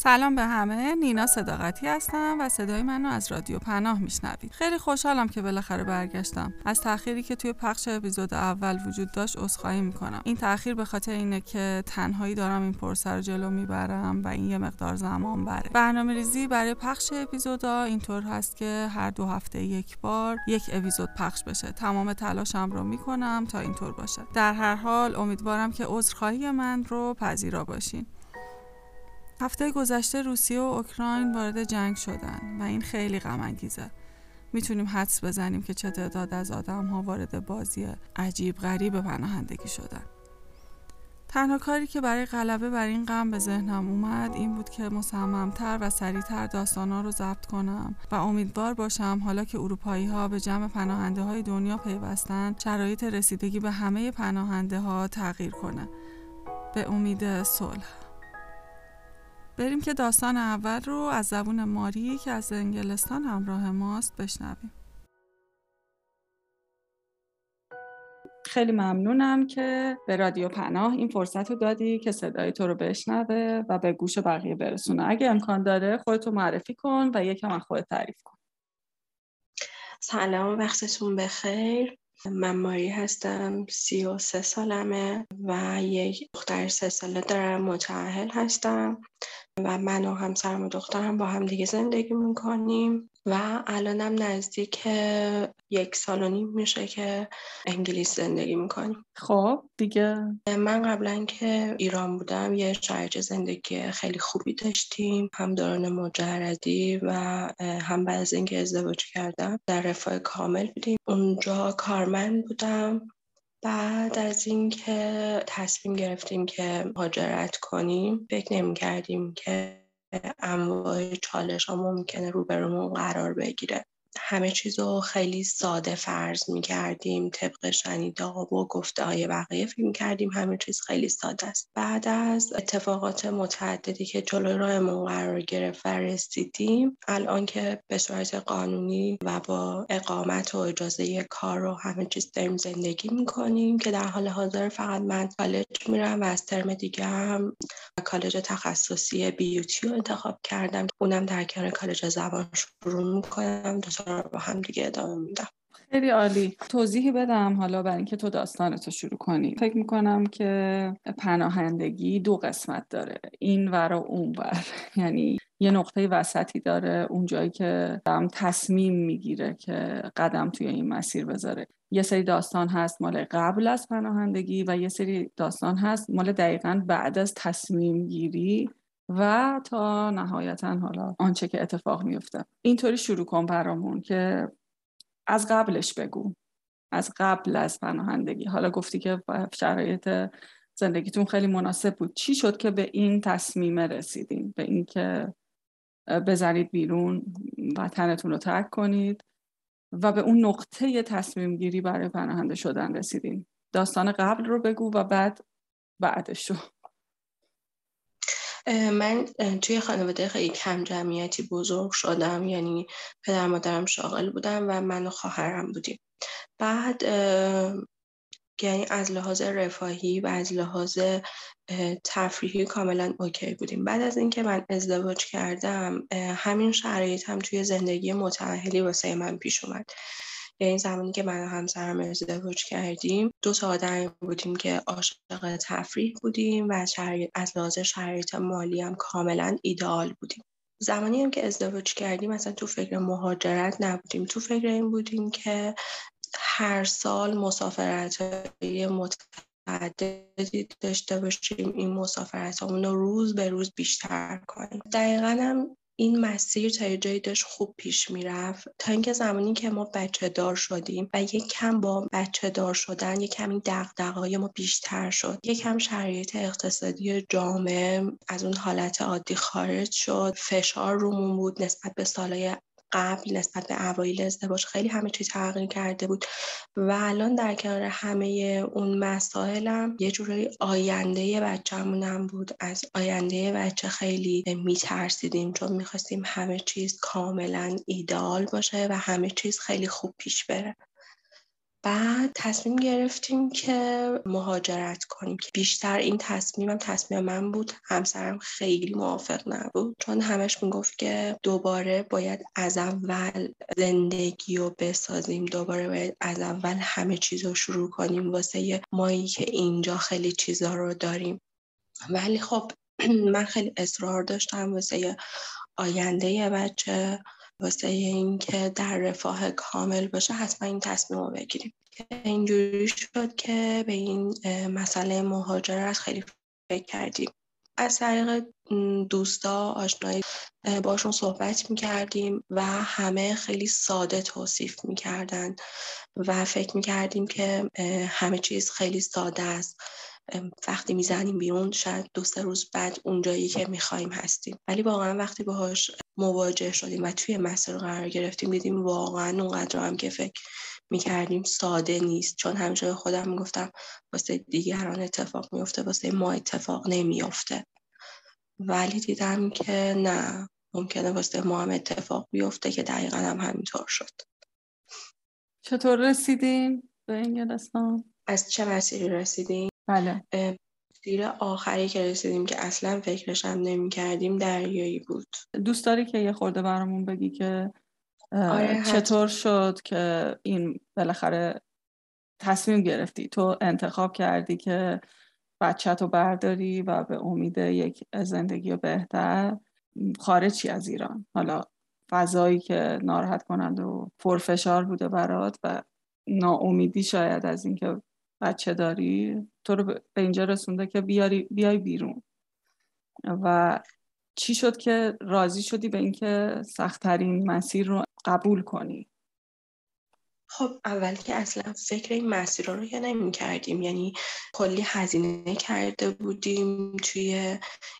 سلام به همه نینا صداقتی هستم و صدای منو از رادیو پناه میشنوید. خیلی خوشحالم که بالاخره برگشتم. از تأخیری که توی پخش اپیزود اول وجود داشت عذرخواهی می‌کنم. این تأخیر به خاطر اینه که تنهایی دارم این پرسه رو جلو می‌برم و این یه مقدار زمان بره. برنامه ریزی برای پخش اپیزودا اینطور هست که هر دو هفته یک بار یک اپیزود پخش بشه. تمام تلاشم رو می‌کنم تا اینطور باشه. در هر حال امیدوارم که عذرخواهی من رو پذیرا باشین. هفته گذشته روسیه و اوکراین وارد جنگ شدن و این خیلی غم انگیزه می‌تونیم حدس بزنیم که چه تعداد از آدم ها وارد بازی عجیب غریب پناهندگی شدن. تنها کاری که برای غلبه بر این غم به ذهنم اومد این بود که مصممتر و سریعتر داستانا رو ضبط کنم و امیدوار باشم حالا که اروپایی ها به جمع پناهنده های دنیا پیوستن شرایط رسیدگی به همه پناهنده ها تغییر کنه. به امید صلح. بریم که داستان اول رو از زبون ماری که از انگلستان همراه ماست بشنویم. خیلی ممنونم که به رادیو پناه این فرصت رو دادی که صدای تو رو بشنوه و به گوش بقیه برسونه. اگه امکان داره خودتو معرفی کن و یکم از خودت تعریف کن. سلام وقتتون بخیر. من ماری هستم سی و سه سالمه و یک دختر سه ساله دارم متعهل هستم. و من و همسرم و دخترم با هم دیگه زندگی می‌کنیم و الانم نزدیک یک سال و نیم میشه که انگلیس زندگی می‌کنیم. خب دیگه؟ من قبلا که ایران بودم یه شرایط زندگی خیلی خوبی داشتیم. هم دوران مجردی و هم بعد از اینکه ازدواج کردم در رفاه کامل بودیم. اونجا کارمند بودم. بعد از اینکه تصمیم گرفتیم که مهاجرت کنیم فکر نمی کردیم که انواع چالش ها ممکنه روبرومون قرار بگیره. همه چیز رو خیلی ساده فرض می کردیم طبق شنیده ها و گفته های بقیه فکر کردیم. همه چیز خیلی ساده است. بعد از اتفاقات متعددی که جلوی راهمون قرار گرفت و رسیدیم الان که به صورت قانونی و با اقامت و اجازه کار و همه چیز داریم زندگی می‌کنیم که در حال حاضر فقط من کالج میرم و از ترم دیگه هم کالج تخصصی بیوتی رو انتخاب کردم. اونم در کنار کالج زبان شروع می‌کنم. رو با هم دیگه ادامه میدم. خیلی عالی. توضیحی بدم حالا برای اینکه تو داستانتو شروع کنی. فکر می‌کنم که پناهندگی دو قسمت داره. این ور و اون ور. یعنی یه نقطه وسطی داره. اون جایی که هم تصمیم می‌گیره که قدم توی این مسیر بذاره. یه سری داستان هست مال قبل از پناهندگی و یه سری داستان هست مال دقیقا بعد از تصمیم گیری و تا نهایتا حالا آنچه که اتفاق میفته اینطوری شروع کن برامون که از قبلش بگو. از قبل از پناهندگی. حالا گفتی که شرایط زندگیتون خیلی مناسب بود. چی شد که به این تصمیم رسیدین؟ به اینکه بذارید بیرون وطنتون رو ترک کنید و به اون نقطه تصمیم گیری برای پناهنده شدن رسیدین. داستان قبل رو بگو و بعد بعدش رو. من توی خانواده خیلی کم جمعیتی بزرگ شدم یعنی پدر مادرم شاغل بودم و من و خواهرم بودیم. بعد یعنی از لحاظ رفاهی و از لحاظ تفریحی کاملا اوکی بودیم. بعد از اینکه من ازدواج کردم همین شرایط هم توی زندگی متعهلی واسه من پیش اومد. یعنی زمانی که من و همسرم ازدواج کردیم دو تا آدم بودیم که عاشق تفریح بودیم و از لحاظ شرایط مالی هم کاملا ایدئال بودیم. زمانی هم که ازدواج کردیم اصلا تو فکر مهاجرت نبودیم. تو فکر این بودیم که هر سال مسافرت های متعددی داشته باشیم. این مسافرت رو روز به روز بیشتر کنیم. دقیقا هم این مسیر تا جایی داشت خوب پیش می‌رفت. تا اینکه زمانی که ما بچه دار شدیم و یک کم با بچه دار شدن یک کمی های ما بیشتر شد. یک کم شرایط اقتصادی جامعه از اون حالت عادی خارج شد. فشار رومون بود نسبت به سالهای قبل نسبت به اوایل ازدواج خیلی همه چیز تغییر کرده بود و الان در کنار همه اون مسائلم یه جورایی آینده بچه‌مونم بود. از آینده بچه خیلی میترسیدیم چون می‌خواستیم همه چیز کاملا ایدال باشه و همه چیز خیلی خوب پیش بره. بعد تصمیم گرفتیم که مهاجرت کنیم که بیشتر این تصمیمم تصمیم من بود. همسرم خیلی موافق نبود. چون همش می‌گفت که دوباره باید از اول زندگی رو بسازیم دوباره باید از اول همه چیز رو شروع کنیم واسه مایی که اینجا خیلی چیزا رو داریم. ولی خب من خیلی اصرار داشتم واسه آینده بچه. واسه اینکه در رفاه کامل باشه حتما این تصمیم رو بگیریم. اینجوری شد که به این مسئله مهاجرت خیلی فکر کردیم. از طریق دوستا آشنایی باشون صحبت می‌کردیم و همه خیلی ساده توصیف می‌کردن و فکر می‌کردیم که همه چیز خیلی ساده است. وقتی می‌زنیم بیرون شاید دو سه روز بعد اونجایی که می‌خوایم هستیم. ولی واقعا وقتی باهاش مواجه شدیم و توی مسیر قرار گرفتیم دیدیم واقعا اونقدر هم که فکر می‌کردیم ساده نیست چون همیشه خودم می‌گفتم واسه دیگران اتفاق میفته واسه ما اتفاق نمیافته ولی دیدم که نه ممکنه واسه ما هم اتفاق بیفته که دقیقا هم همینطور شد چطور رسیدیم به انگلستان؟ از چه مسیری رسیدیم؟ بله مسیر آخری که رسیدیم که اصلا فکرش هم نمی کردیم دریایی بود. دوست داری که یه خورده برامون بگی که آره چطور شد که این بالاخره تصمیم گرفتی؟ تو انتخاب کردی که بچه تو برداری و به امید یک زندگی بهتر خارجی از ایران. حالا فضایی که ناراحت کنند و پرفشار بوده برات و ناامیدی شاید از اینکه بچه داری؟ تو رو به اینجا رسونده که بیاری بیای بیرون. و چی شد که راضی شدی به اینکه سختترین مسیر رو قبول کنی؟ خب اول که اصلا فکر این مسیر رو که نمی کردیم یعنی کلی هزینه کرده بودیم توی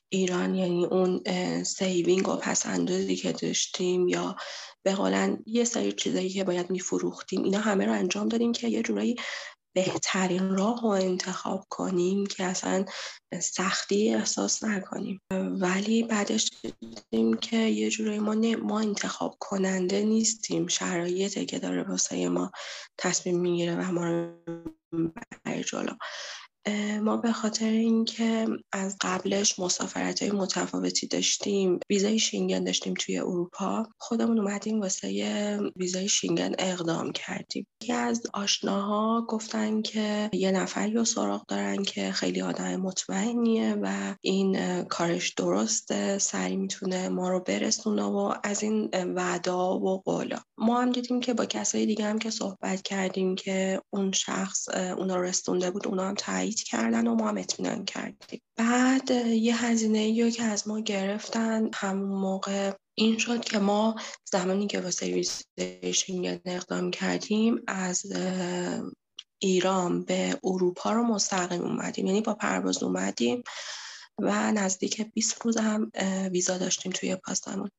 ایران. یعنی اون saving و پس‌اندازی که داشتیم یا به یه سری چیزایی که باید میفروختیم. اینا همه رو انجام دادیم که یه جورایی بهترین راه رو انتخاب کنیم که اصلا سختی احساس نکنیم. ولی بعدش دیدیم که یه جورایی ما, ما انتخاب کننده نیستیم. شرایطه که داره واسه ما تصمیم می‌گیره و ما رو جلو. ما به خاطر اینکه از قبلش مسافرت های متفاوتی داشتیم ویزای شینگن داشتیم توی اروپا خودمون اومدیم واسه ویزای شینگن اقدام کردیم. یکی از آشناها گفتن که یه نفری رو سراغ دارن که خیلی آدم مطمئنیه و این کارش درسته سری می‌تونه ما رو برسونه و از این وعدا و قولا ما هم دیدیم که با کسای دیگه هم که صحبت کردیم که اون شخص اونا رسونده بود اونا هم تایید کردن و ما هم اطمینان کردیم. بعد یه هزینه ای که از ما گرفتن همون موقع این شد که ما زمانی که واسه ویزیشن اقدام کردیم از ایران به اروپا رو مستقیم اومدیم. یعنی با پرواز اومدیم و نزدیک 20 روز هم ویزا داشتیم توی پاسمون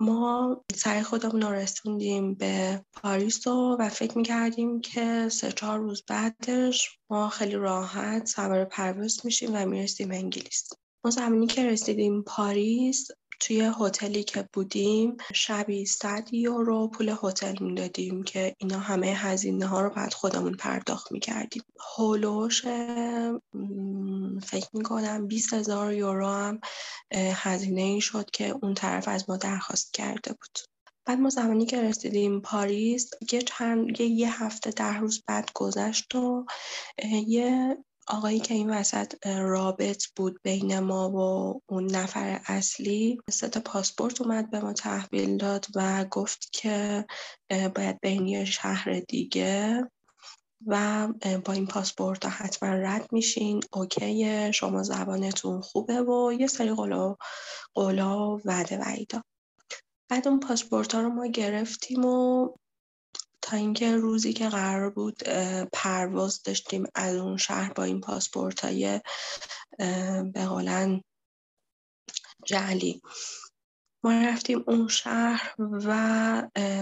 ما سعی خودمون رو رسوندیم به پاریس و, و فکر می‌کردیم که سه چهار روز بعدش ما خیلی راحت سوار پرواز میشیم و می‌رسیم انگلیس. ما زمانی که رسیدیم پاریس توی هتلی که بودیم شبی 100 یورو پول هتل می‌دادیم که اینا همه هزینه ها رو بعد خودمون پرداخت می‌کردیم. هولوش فکر می‌کنم 20 هزار یورو هم هزینه این شد که اون طرف از ما درخواست کرده بود. بعد ما زمانی که رسیدیم پاریس یه چند یه هفته ده روز بعد گذشت و یه آقایی که این وسط رابط بود بین ما و اون نفر اصلی سه پاسپورت اومد به ما تحویل داد و گفت که باید بین شهر دیگه و با این پاسپورت حتما رد میشین. اوکی شما زبانتون خوبه و یه سری قولا قولا وعده وعیدا. بعد اون پاسپورت ها رو ما گرفتیم و تا اینکه روزی که قرار بود پرواز داشتیم از اون شهر با این پاسپورت های به قولن جعلی. ما رفتیم اون شهر و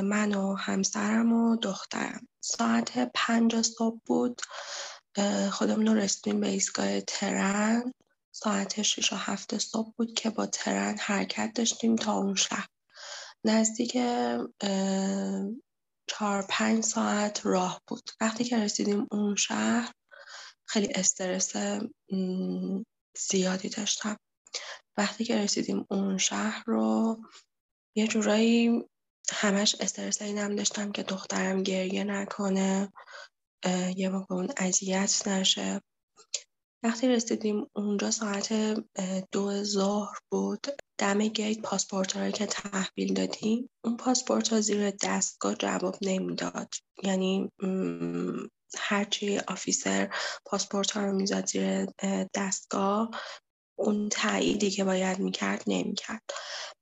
من و همسرم و دخترم. ساعت پنج صبح بود. خودمون رو رسیدیم به ایستگاه ترن. ساعت شش و هفت صبح بود که با ترن حرکت داشتیم تا اون شهر. نزدیک چهار پنج ساعت راه بود. وقتی که رسیدیم اون شهر خیلی استرس زیادی داشتم. وقتی که رسیدیم اون شهر رو یه جورایی همش استرس اینم داشتم که دخترم گریه نکنه یه موقع اون اذیت نشه. وقتی رسیدیم اونجا ساعت دو ظهر بود دم گیت پاسپورت رو که تحویل دادیم اون پاسپورت ها زیر دستگاه جواب نمی‌داد. یعنی هرچی آفیسر پاسپورت ها رو می‌زد زیر دستگاه اون تاییدی که باید می‌کرد نمی‌کرد.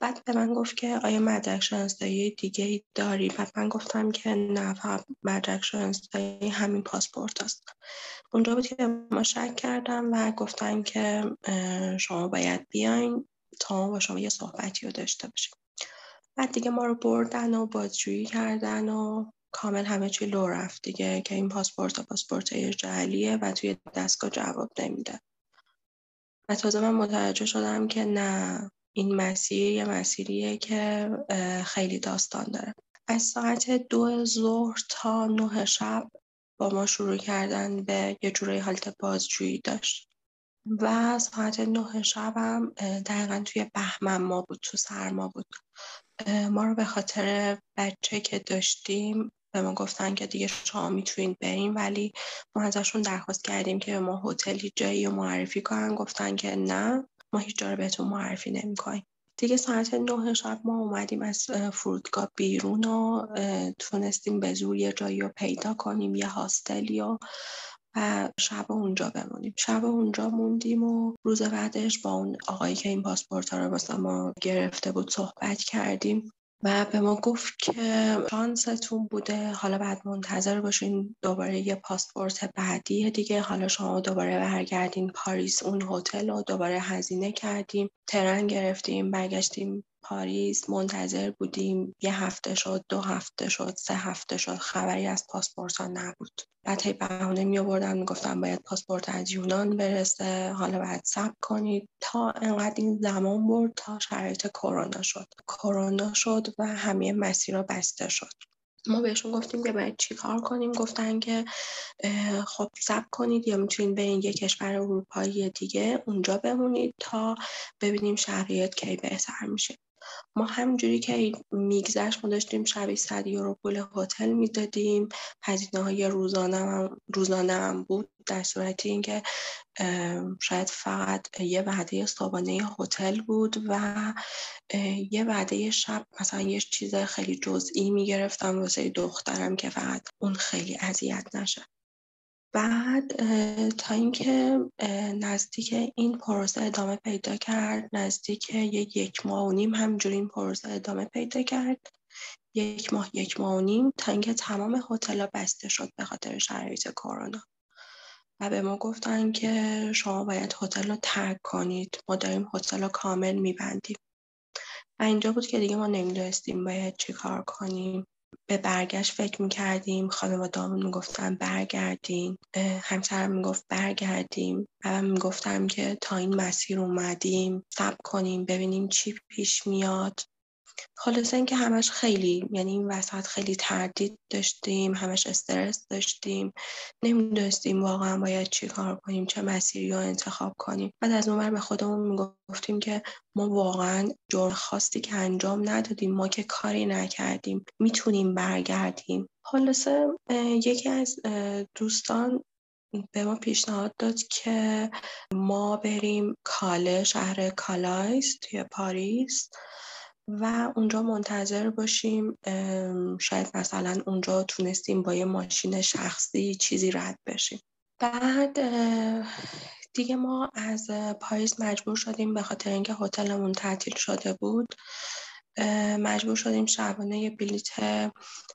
بعد به من گفت که آیا مدرک شناسایی دیگه ای داری؟ بعد من گفتم که نه فقط مدرک شناسایی همین پاسپورت است اونجا بود که ما شک کردم و گفتن که شما باید بیاین تا با شما یه صحبتی رو داشته باشیم. بعد دیگه ما رو بردن و بازجویی کردن و کامل همه چی لو رفت دیگه که این پاسپورت پاسپورت جعلیه و توی دستگاه جواب نمیده. تازه من متوجه شدم که نه این مسیر یه مسیریه که خیلی داستان داره. از ساعت دو ظهر تا نه شب با ما شروع کردن به یه جورای حالت بازجویی داشت. و ساعت نه شب هم دقیقا توی بهمن ما بود تو سرما بود. ما رو به خاطر بچه که داشتیم به ما گفتن که دیگه شما می‌تونید بریم ولی ما ازشون درخواست کردیم که به ما هتلی جایی رو معرفی کنن. گفتن که نه ما هیچ جا رو بهتون معرفی نمی‌کنیم. دیگه ساعت نه شب ما اومدیم از فرودگاه بیرون و تونستیم به زور یه جایی رو پیدا کنیم یه hostel ی و و شب اونجا بمونیم. شب اونجا موندیم و روز بعدش با اون آقایی که این پاسپورت ها رو واسه ما گرفته بود صحبت کردیم. و به ما گفت که شانستون بوده. حالا بعد منتظر باشین دوباره یه پاسپورت بعدی دیگه. حالا شما دوباره برگردین پاریس اون هتل رو دوباره هزینه کردیم. ترن گرفتیم برگشتیم پاریس منتظر بودیم یه هفته شد دو هفته شد سه هفته شد خبری از پاسپورت ها نبود. بعد هی بهونه می آوردن می‌گفتن باید پاسپورت از یونان برسه حالا باید صبر کنید. تا انقدر این زمان برد تا شرایط کرونا شد. کرونا شد و همه مسیرها بسته شد. ما بهشون گفتیم که باید چی کار کنیم؟ گفتن که خب صبر کنید یا می‌تونید برین یه کشور اروپایی دیگه اونجا بمونید تا ببینیم شرایط کی بهتر میشه. ما همونجوری که میگذشت ما داشتیم شبی صد یورو پول هتل می‌دادیم. هزینه های روزانه هم, روزانه هم بود در صورتی اینکه شاید فقط یه وعده صابانه هتل بود و یه وعده شب مثلا یه چیز خیلی جزئی می‌گرفتم واسه دخترم که فقط اون خیلی اذیت نشه. بعد تا اینکه نزدیک این پروسه ادامه پیدا کرد نزدیک یک یک ماه و نیم همینجوری این پروسه ادامه پیدا کرد. یک ماه یک ماه و نیم تا اینکه تمام هتل‌ها بسته شد به خاطر شرایط کرونا. و به ما گفتن که شما باید هتل رو ترک کنید. ما داریم هتل رو کامل میبندیم. و اینجا بود که دیگه ما نمی‌دونستیم باید چی کار کنیم. به برگشت فکر می‌کردیم خانواده‌هامون می‌گفتن برگردین همسرم می‌گفت برگردیم. و من می‌گفتم که تا این مسیر اومدیم صبر کنیم ببینیم چی پیش میاد. خلاصه اینکه همش خیلی یعنی این وسط خیلی تردید داشتیم همش استرس داشتیم نمی‌دونستیم واقعا باید چی کار کنیم چه مسیری رو انتخاب کنیم. بعد از اون به خودمون می‌گفتیم که ما واقعا جرم خاصی که انجام ندادیم ما که کاری نکردیم می‌تونیم برگردیم. خلاصه یکی از دوستان به ما پیشنهاد داد که ما بریم کاله شهر کالایس توی پاریس. و اونجا منتظر باشیم. شاید مثلا اونجا تونستیم با یه ماشین شخصی چیزی رد بشیم. بعد دیگه ما از پاریس مجبور شدیم به خاطر اینکه هتلمون تعطیل شده بود مجبور شدیم شبانه یه بلیت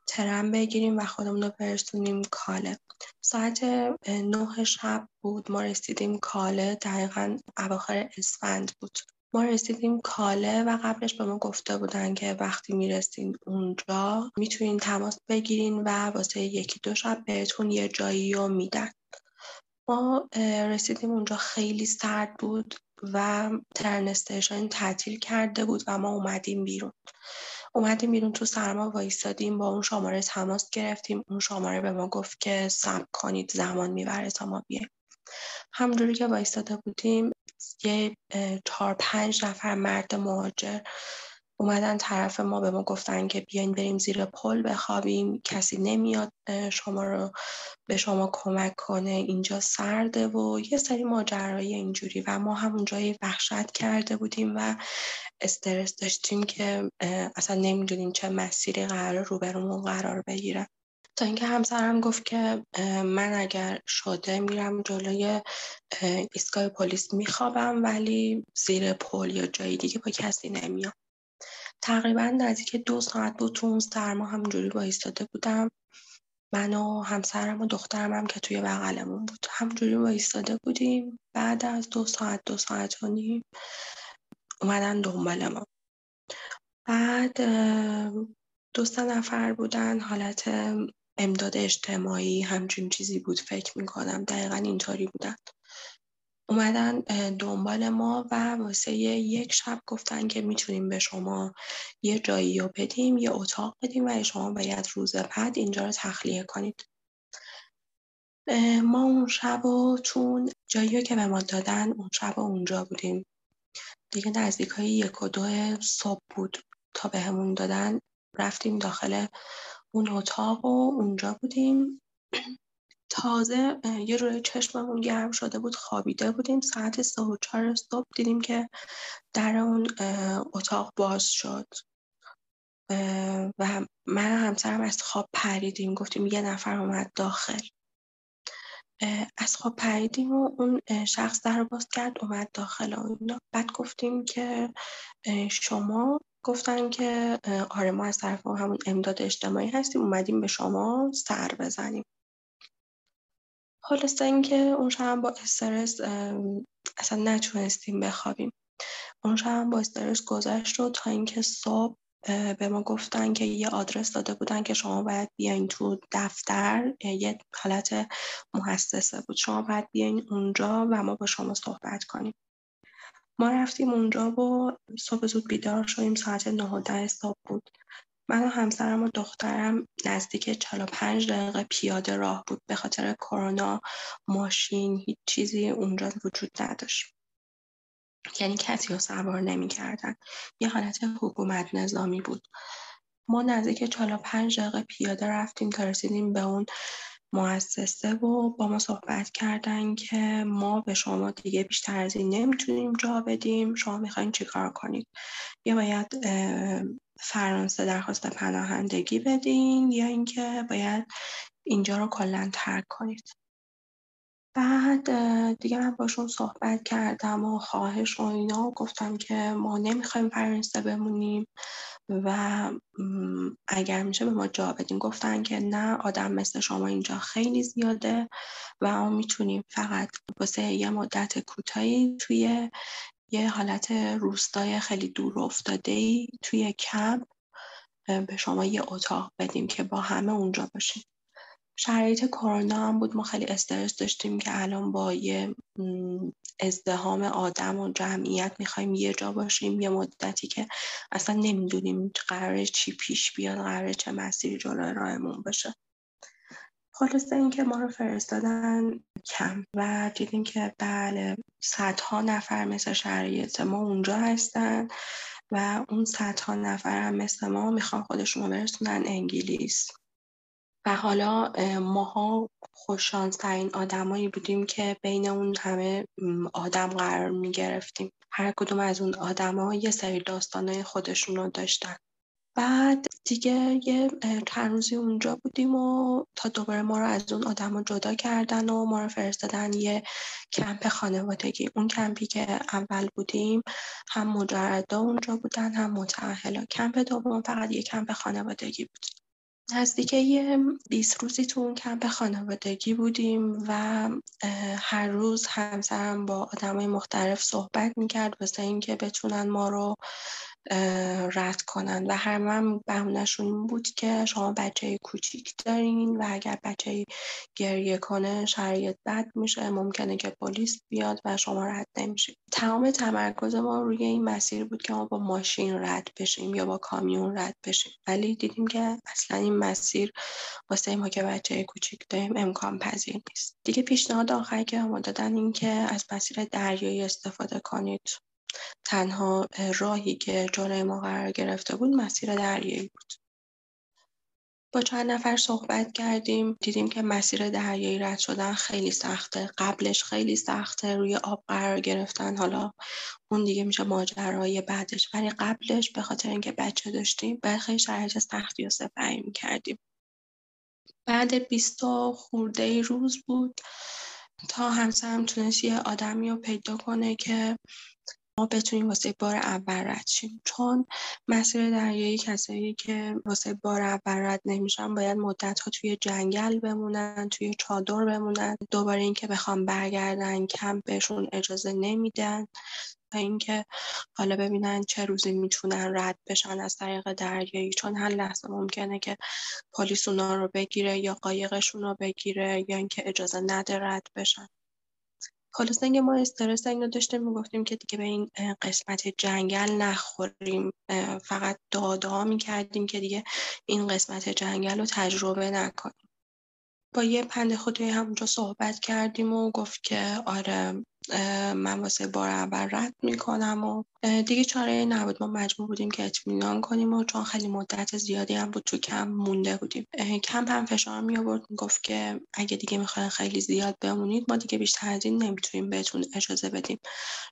ترم بگیریم و خودمون رو برسونیم کاله. ساعت نه شب بود. ما رسیدیم کاله. دقیقا اواخر اسفند بود. ما رسیدیم کاله و قبلش به ما گفته بودن که وقتی می‌رسین اونجا می‌تونین تماس بگیرین و واسه یکی دو شب بهتون یه جایی رو میدن. ما رسیدیم اونجا خیلی سرد بود و ترن استیشن تعطیل کرده بود و ما اومدیم بیرون. اومدیم بیرون تو سرما وایستادیم با اون شماره تماس گرفتیم. اون شماره به ما گفت که صبر کنید زمان می‌بره تا ما بیایم. همونجوری که وایستاده بودیم یه چهار پنج نفر مرد مهاجر اومدن طرف ما به ما گفتن که بیاین بریم زیر پل بخوابیم کسی نمیاد شما رو به شما کمک کنه اینجا سرده و یه سری ماجرای اینجوری و ما همون جایی وحشت کرده بودیم و استرس داشتیم که اصلا نمی‌دونیم چه مسیری قرار روبرومون قرار بگیره. تا اینکه همسرم گفت که من اگر شده میرم جلوی ایستگاه پلیس میخوابم ولی زیر پل یا جایی دیگه با کسی نمیام. تقریبا نزدیک دو ساعت بود تو اون سرما همونجوری وایستاده بودم. من و همسرم و دخترم هم که توی بغلمون بود. همونجوری وایستاده بودیم. بعد از دو ساعت دو ساعت و نیم اومدن دنبال ما. بعد دو سه نفر بودن حالت امداد اجتماعی همچین چیزی بود فکر می‌کنم دقیقا اینطوری بودن. اومدن دنبال ما و واسه یک شب گفتن که می‌تونیم به شما یه جایی رو بدیم یه اتاق بدیم و شما باید روز بعد اینجا رو تخلیه کنید. ما اون شب و چون جایی که به ما دادن اون شب اونجا بودیم. دیگه نزدیک های یک و دو صبح بود تا به دادن رفتیم داخل اون اتاق و اونجا بودیم. تازه یه روی چشممون گرم شده بود خوابیده بودیم. ساعت سه و چهار صبح دیدیم که در اون اتاق باز شد. و من همسرم از خواب پریدیم. گفتیم یه نفر اومد داخل. از خواب پریدیم و اون شخص در باز کرد اومد داخل و بعد گفتیم که شما گفتن که آره ما از طرف همون امداد اجتماعی هستیم اومدیم به شما سر بزنیم. خلاصه اینکه اون شب با استرس اصلا نتونستیم بخوابیم. اون شب با استرس گذشت رو تا اینکه صبح به ما گفتن که یه آدرس داده بودن که شما باید بیاین تو دفتر یه حالت محسسه بود. شما باید بیاین اونجا و ما با شما صحبت کنیم. ما رفتیم اونجا و صبح زود بیدار شدیم ساعت نه و ده صبح بود. من و همسرم و دخترم نزدیک 45 دقیقه پیاده راه بود. به خاطر کرونا ماشین هیچ چیزی اونجا وجود نداشت. یعنی کسی رو سوار نمی کردن. یه حالت حکومت نظامی بود. ما نزدیک 45 دقیقه پیاده رفتیم تا رسیدیم به اون مؤسسه و با ما صحبت کردن که ما به شما دیگه بیشتر از این نمی‌تونیم جا بدیم. شما می‌خواین چیکار کنید؟ یا باید فرانسه درخواست پناهندگی بدین یا اینکه باید اینجا رو کلا ترک کنید؟ بعد دیگه من باشون صحبت کردم و خواهش و اینا گفتم که ما نمی‌خوایم فرانسه بمونیم و اگر میشه به ما جا بدین. گفتن که نه آدم مثل شما اینجا خیلی زیاده و ما می‌تونیم فقط واسه یه مدت کوتاهی توی یه حالت روستای خیلی دور افتاده توی کمپ به شما یه اتاق بدیم که با همه اونجا باشیم. شرایط کرونا هم بود. ما خیلی استرس داشتیم که الان با یه ازدهام آدم و جمعیت می‌خوایم یه جا باشیم. یه مدتی که اصلا نمی‌دونیم قرار چی پیش بیاد قرار چه مسیری جلوی راهمون باشه. خلاصه اینکه ما رو فرستادن کم و دیدیم که بله صدها نفر مثل شرایط ما اونجا هستن و اون صدها نفر هم مثل ما می‌خوان خودشون رو برسونن انگلیس. و حالا ماها خوششانسترین آدمایی بودیم که بین اون همه آدم قرار می گرفتیم هر کدوم از اون آدما یه سری داستانهای خودشون رو داشتن. بعد دیگه یه چند روزی اونجا بودیم و تا دوباره ما رو از اون آدما جدا کردن و ما رو فرستادن یه کمپ خانوادگی. اون کمپی که اول بودیم هم مجردا اونجا بودن هم متعهلا کمپ دوم فقط یه کمپ خانوادگی بود. نزدیک یه 20 روزی تو اون کمپ خانوادگی بودیم و هر روز همسرم با آدمای مختلف صحبت می‌کرد واسه اینکه بتونن ما رو رد کنن و هر من بهونهشون بود که شما بچه کوچیک دارین و اگر بچه گریه کنه شرایط بد میشه ممکنه که پلیس بیاد و شما رد نمیشید تمام تمرکز ما روی این مسیر بود که ما با ماشین رد بشیم یا با کامیون رد بشیم. ولی دیدیم که اصلا این مسیر واسه ما که بچه کوچیک داریم امکان پذیر نیست. دیگه پیشنهاد آخری که ما دادن این که از مسیر دریایی استفاده کنید. تنها راهی که جلوی ما قرار گرفته بود مسیر دریایی بود. با چند نفر صحبت کردیم دیدیم که مسیر دریایی رد شدن خیلی سخته قبلش خیلی سخته روی آب قرار گرفتن. حالا اون دیگه میشه ماجرای بعدش. ولی قبلش به خاطر اینکه بچه داشتیم باید خیلی شرایط سختی و سپری می‌کردیم. بعد بیستا خورده روز بود. تا همسرم تونست یه آدمی رو پیدا کنه که ما بتونیم واسه بار اول رد شیم. چون مسیر دریایی کسایی که واسه بار اول رد نمیشن باید مدت ها توی جنگل بمونن توی چادر بمونن. دوباره اینکه بخوام برگردن کم بهشون اجازه نمیدن تا اینکه حالا ببینن چه روزی می‌تونن رد بشن از طریق دریایی. چون هر لحظه ممکنه که پلیس اونا رو بگیره یا قایقشون رو بگیره یا اینکه اجازه نده رد بشن. خلاص اینکه ما استرس اینو داشتیم می‌گفتیم که دیگه به این قسمت جنگل نخوریم. فقط دادا می‌کردیم که دیگه این قسمت جنگل رو تجربه نکنیم. با یه پند خودی همونجا صحبت کردیم و گفت که آره من واسه بار اول رد می‌کنم و دیگه چاره نبود. ما مجبور بودیم که اطمینان کنیم و چون خیلی مدت زیادی هم بود تو کم مونده بودیم. کم هم فشار می آورد گفت که اگه دیگه می‌خواین خیلی زیاد بمونید ما دیگه بیشتر از این نمی‌تونیم بهتون اجازه بدیم.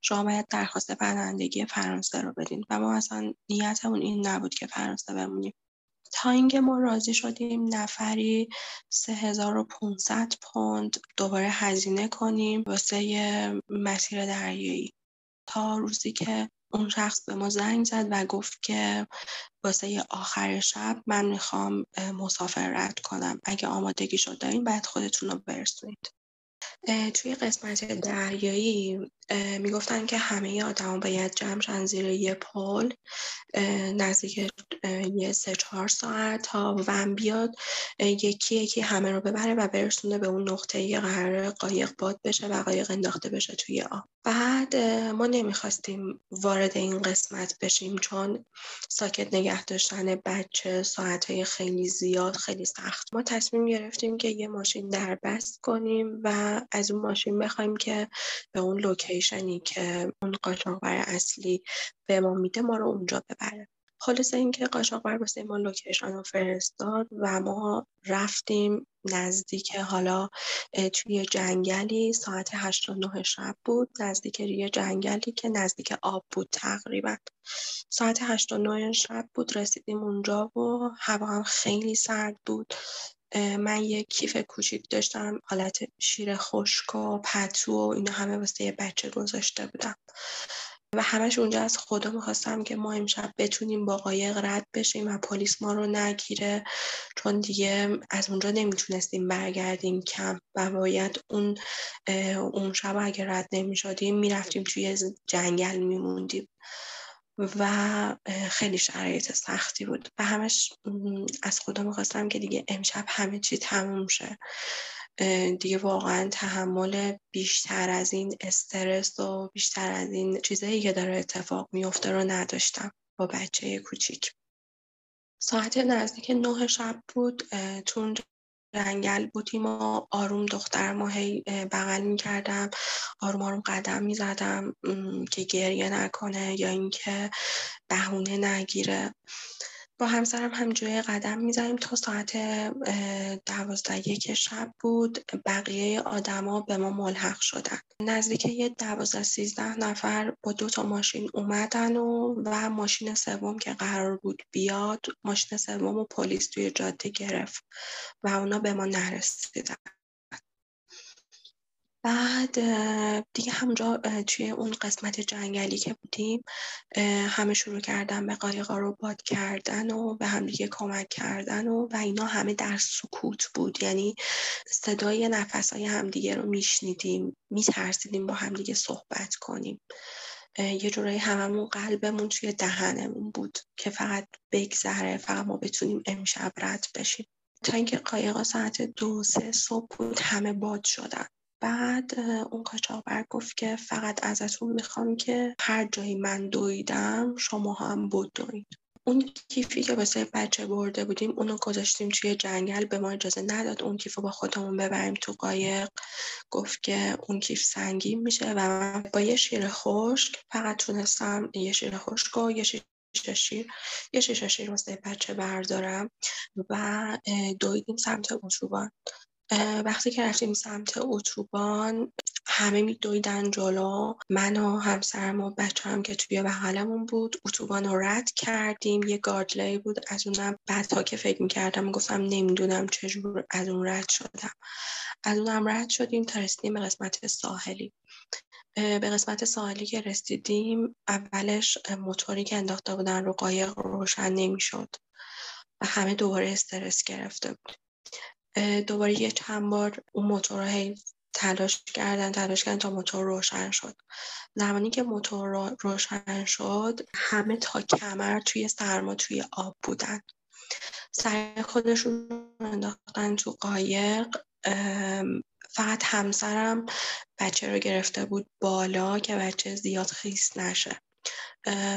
شما باید درخواست پناهندگی فرانسه رو بدین. و ما اصلا نیتمون این نبود که فرانسه بمونیم. تا اینکه ما راضی شدیم نفری 3500 پوند دوباره هزینه کنیم واسه مسیر دریایی. تا روزی که اون شخص به ما زنگ زد و گفت که واسه آخر شب من می‌خوام مسافر رد کنم. اگه آمادگی شد دارین باید خودتون رو برسونید. توی قسمت دریایی می‌گفتن که همه آدما باید جمع شن زیر یه پل نزدیک یه سه چهار ساعت تا ون بیاد یکی یکی همه رو ببره و برسونه به اون نقطه یه قرار قایق باد بشه و قایق انداخته بشه توی آب. بعد ما نمی‌خواستیم وارد این قسمت بشیم چون ساکت نگه داشتن بچه ساعتهای خیلی زیاد خیلی سخت. ما تصمیم گرفتیم که یه ماشین در بست کنیم و از اون ماشین بخوایم که به اون location ی که اون قاچاقبر اصلی به ما میده ما رو اونجا ببره. خلاصه اینکه قاچاقبر واسه ما location رو فرستاد و ما رفتیم نزدیک حالا توی جنگلی. ساعت هشت و نه شب بود نزدیک یه جنگلی که نزدیک آب بود تقریبا. ساعت هشت و نه شب بود رسیدیم اونجا و هوا هم خیلی سرد بود. من یه کیف کوچیک داشتم حالت شیر خشک و پتو و اینا همه واسه یه بچه گذاشته بودم. و همش اونجا از خدا می‌خواستم که ما امشب بتونیم با قایق رد بشیم و پلیس ما رو نگیره. چون دیگه از اونجا نمی‌تونستیم برگردیم کم و باید اون اون شب اگه رد نمی‌شدیم می‌رفتیم توی جنگل میموندیم. و خیلی شرایط سختی بود و همش از خدا می‌خواستم که دیگه امشب همه چی تموم شه. دیگه واقعا تحمل بیشتر از این استرس و بیشتر از این چیزایی که داره اتفاق میفته رو نداشتم با بچه کوچیک. ساعت نزدیک نه شب بود تو جنگل بودیم و آروم دختر هی بغل می‌کردم آروم آروم قدم می‌زدم که گریه نکنه یا اینکه بهونه نگیره. با همسرم همجوری قدم می‌زنیم تا ساعت دوازده یک شب بود. بقیه آدما به ما ملحق شدن. نزدیک یه دوازده سیزده نفر با دو تا ماشین اومدن و و ماشین سوم که قرار بود بیاد ماشین سوم و پلیس توی جاده گرفت و اونا به ما نرسیدن. بعد دیگه همونجا توی اون قسمت جنگلی که بودیم همه شروع کردن به قایقا رو باد کردن و به هم دیگه کمک کردن و و اینا همه در سکوت بود. یعنی صدای نفس های همدیگه رو میشنیدیم میترسیدیم با همدیگه صحبت کنیم. یه جورایی هممون قلبمون توی دهنمون بود که فقط بگذره فقط ما بتونیم امشب رد بشیم. تا اینکه قایقا ساعت دو سه صبح بود همه باد شدن. بعد اون قاچاقبر گفت که فقط ازتون می‌خوام که هر جایی من دویدم شما هم بود دوید. اون کیفی که واسه بچه برده بودیم اونو گذاشتیم توی جنگل به ما اجازه نداد اون کیف رو با خودمون ببریم تو قایق. گفت که اون کیف سنگین میشه و من با یه شیر خشک فقط تونستم یه شیر خشک و یه شیشه شیر یه شیشه شیر واسه بچه بردارم و دویدیم سمت اتوبان. وقتی که رفتیم سمت اتوبان همه میدویدن جلو. من و همسرم و بچه هم که توی بغلمون بود اتوبان رو رد کردیم. یه گاردلی بود از اونم. بعدها که فکر می‌کردم گفتم نمی‌دونم چجور از اون رد شدم. از اونم رد شدیم تا رسیدیم به قسمت ساحلی. به قسمت ساحلی که رسیدیم اولش موتوری که انداخته بودن رو قایق روشن نمی‌شد و همه دوباره استرس گرفته بود. دوباره یه چند بار اون موتور هی تلاش کردن تلاش کردن تا موتور روشن شد. زمانی که موتور روشن شد همه تا کمر توی سرما توی آب بودن. سر خودشون انداختن تو قایق. فقط همسرم بچه رو گرفته بود بالا که بچه زیاد خیس نشه.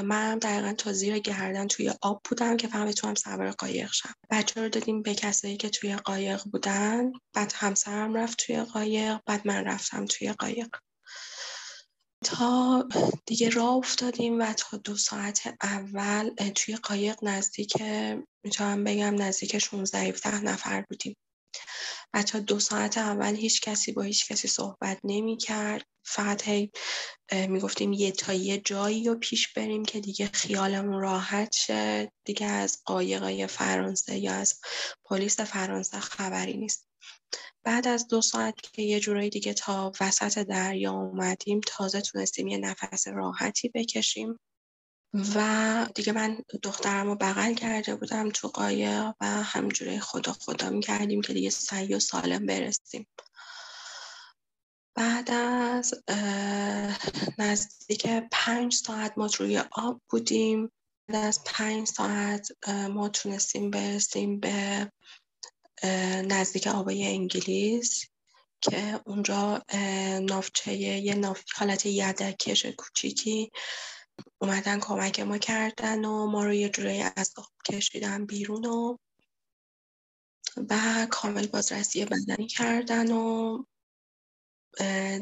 من دقیقا تا زیر گردن توی آب بودم که فقط بتونم سوار قایق شم. بچه رو دادیم به کسایی که توی قایق بودن. بعد همسرم رفت توی قایق. بعد من رفتم توی قایق. تا دیگه راه افتادیم و تا دو ساعت اول توی قایق نزدیک می‌تونم بگم نزدیک 16 نفر بودیم. و تا دو ساعت اول هیچ کسی با هیچ کسی صحبت نمی کرد فقط هی می‌گفتیم یه تا یه جایی رو پیش بریم که دیگه خیالمون راحت شه. دیگه از قایقای فرانسه یا از پلیس فرانسه خبری نیست. بعد از دو ساعت که یه جورایی دیگه تا وسط دریا اومدیم تازه تونستیم یه نفس راحتی بکشیم. و دیگه من دخترم رو بغل کرده بودم تو قایق و همجوری خدا خدا می‌کردیم که دیگه سعی و سالم برسیم. بعد از نزدیک پنج ساعت ما روی آب بودیم. بعد از پنج ساعت ما تونستیم برسیم به نزدیک آبای انگلیس که اونجا نافچه یه ناف... حالت یدکش کوچیکی اومدن کمک ما کردن و ما رو یه جوری از آب کشیدن بیرون و و کامل بازرسی بدنی کردن و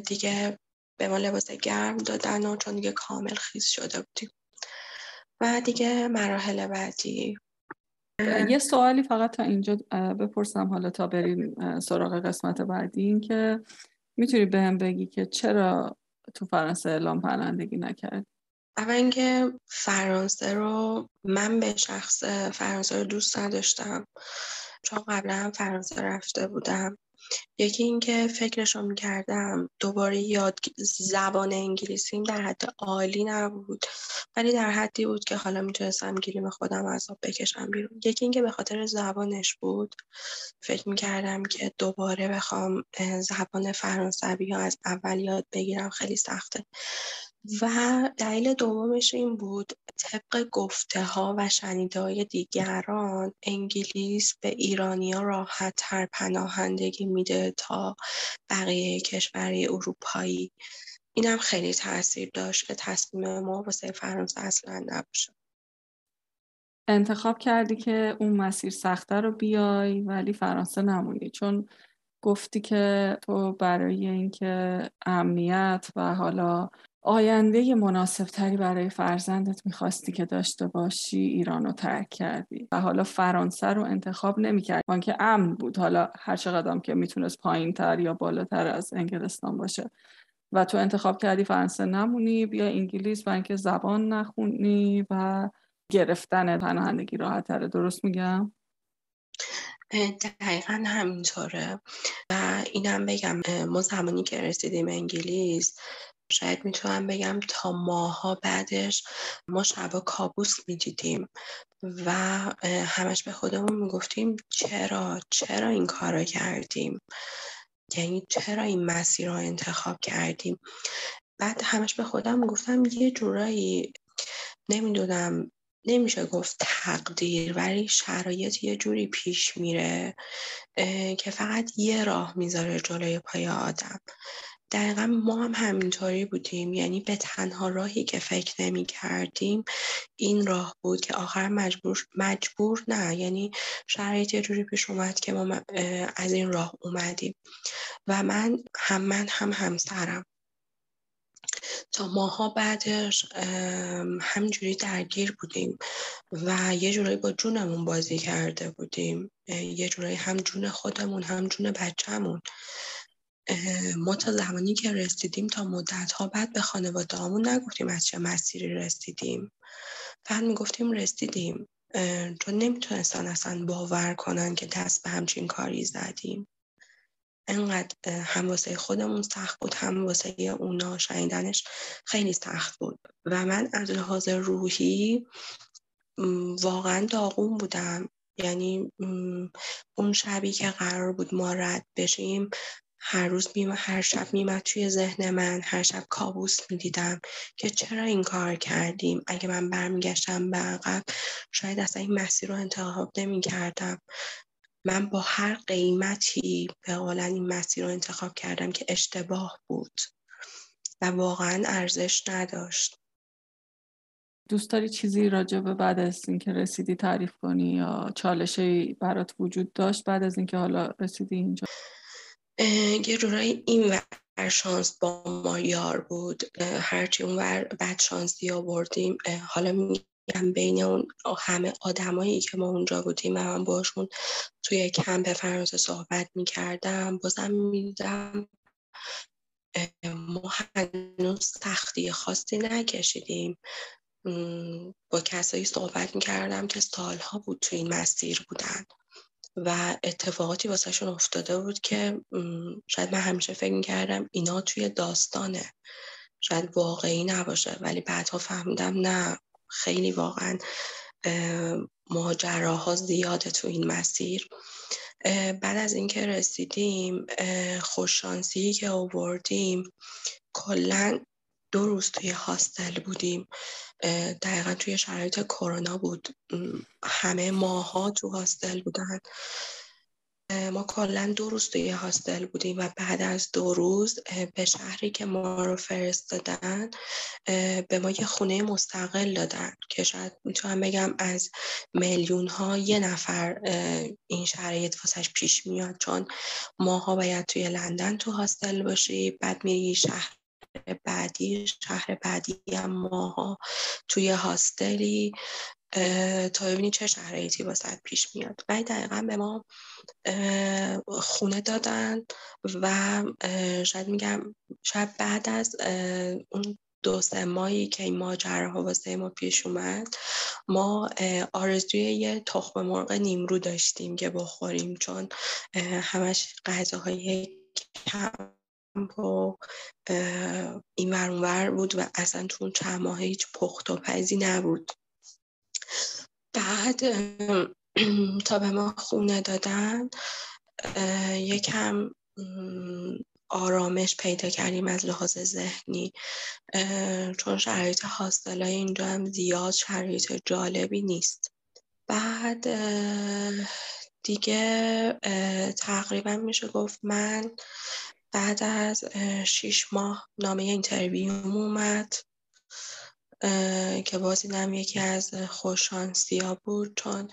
دیگه به ما لباس گرم دادن و چون دیگه کامل خیز شده بودیم. و دیگه مراحل بعدی. یه سوالی فقط تا اینجا بپرسم حالا تا بریم سراغ قسمت بعدی این که می‌تونی بهم بگی که چرا تو فرانسه اعلام پناهندگی نکرد اول اینکه فرانسه رو من به شخص فرانسه رو دوست نداشتم. چون قبلا هم فرانسه رفته بودم. یکی اینکه فکرشو می‌کردم دوباره یاد زبان انگلیسیم در حد عالی نبود. ولی در حدی بود که حالا می‌تونستم گیریم خودم از آب بکشم بیرون. یکی اینکه به خاطر زبانش بود فکر می‌کردم که دوباره بخوام زبان فرانسوی ها از اول یاد بگیرم. خیلی سخته. و دلیل دومش این بود طبق گفته ها و شنیده های دیگران انگلیس به ایرانیا راحت تر پناهندگی میده تا بقیه کشوری اروپایی. اینم خیلی تاثیر داشت که تصمیم ما واسه فرانسه اصلا نباشه. انتخاب کردی که اون مسیر سخته رو بیای ولی فرانسه نمونی. چون گفتی که تو برای اینکه امنیت و حالا آینده مناسب تری برای فرزندت می‌خواستی که داشته باشی ایران رو ترک کردی و حالا فرانسه رو انتخاب نمی‌کردی. که امن بود. حالا هر چقدر که می‌تونست پایین تر یا بالاتر از انگلستان باشه. و تو انتخاب کردی فرانسه نمونی بیا انگلیس و اینکه زبان نخونی و گرفتن پناهندگی راحت تره. درست میگم؟ دقیقا همینطوره. و اینم بگم ما زمانی که رسیدیم انگلیس شاید می‌تونم بگم تا ماها بعدش ما شبا کابوس می‌دیدیم و همش به خودمون می‌گفتیم چرا چرا این کارا کردیم؟ یعنی چرا این مسیر رو انتخاب کردیم؟ بعد همش به خودم گفتم یه جورایی نمی‌دونم نمیشه گفت تقدیر ولی شرایط یه جوری پیش میره که فقط یه راه می‌ذاره جلوی پای آدم. دقیقا ما هم همینطوری بودیم. یعنی به تنها راهی که فکر نمی کردیم این راه بود که آخر مجبور مجبور نه. یعنی شرایط یه جوری پیش اومد که ما از این راه اومدیم. و من هم من هم همسرم. تا ماها بعدش همجوری درگیر بودیم و یه جورایی با جونمون بازی کرده بودیم. یه جورایی هم جون خودمون هم جون بچهمون. ما تا زمانی که رسیدیم تا مدت ها بعد به خانواده همون نگفتیم از چه مسیری رسیدیم. فقط می‌گفتیم رسیدیم. چون نمی‌تونستن اصلا باور کنن که دست به همچین کاری زدیم. انقدر هم واسه خودمون سخت بود هم واسه اونا شنیدنش خیلی سخت بود. و من از لحاظ روحی واقعا داغون بودم. یعنی اون شبی که قرار بود ما رد بشیم هر روز میم هر شب میمد توی ذهن من هر شب کابوس می‌دیدم که چرا این کار کردیم. اگه من برمیگشتم به عقب شاید اصلا این مسیر رو انتخاب نمی‌کردم. من با هر قیمتی به این مسیر رو انتخاب کردم که اشتباه بود و واقعا ارزش نداشت. دوست داری چیزی راجع به بعد از اینکه رسیدی تعریف کنی یا چالشی برات وجود داشت بعد از اینکه حالا رسیدی اینجا؟ یه جورایی این ور شانس با ما یار بود. هرچی اون ور بد شانسی آوردیم. حالا میگم بین اون همه آدمایی که ما اونجا بودیم من باشون توی کمپ فرانسه صحبت می‌کردم. بازم می‌دیدم ما هنوز سختی خاصی نکشیدیم. با کسایی صحبت می‌کردم که سالها بود توی این مسیر بودن. و اتفاقاتی واسهشون افتاده بود که شاید من همیشه فکر می‌کردم اینا توی داستانه. شاید واقعی نباشه ولی بعدها فهمیدم نه. خیلی واقعا ماجراها زیاده تو این مسیر. بعد از اینکه رسیدیم خوششانسی که آوردیم کلا دو روز توی هاستل بودیم. دقیقا توی شرایط کرونا بود. همه ماها تو هاستل بودن. ما کلا دو روز توی هاستل بودیم و بعد از دو روز به شهری که ما رو فرستادن به ما یه خونه مستقل دادن که شاید می‌تونم بگم از میلیون ها یه نفر این شرایط واسش پیش میاد. چون ماها باید توی لندن تو هاستل باشی بعد میری شهر بعدی شهر بعدی هم ماها توی هاستلی تا ببینی چه شرایطی واسه پیش میاد. و دقیقا به ما خونه دادن و شاید میگم شاید بعد از اون دو سه ماهی که این ماجراها واسه ما پیش اومد ما آرزوی یه تخم مرغ نیمرو داشتیم که بخوریم. چون همش غذاهای کم و این ور بود و اصلا تو اون چند ماه هیچ پخت و پزی نبود. بعد تا به ما خونه دادن یکم آرامش پیدا کردیم از لحاظ ذهنی. چون شرایط hostel های اینجا هم زیاد شرایط جالبی نیست. بعد دیگه تقریبا میشه گفت من بعد از شیش ماه نامه interview م اومد که باز دیدم یکی از خوششانسی ها بود چون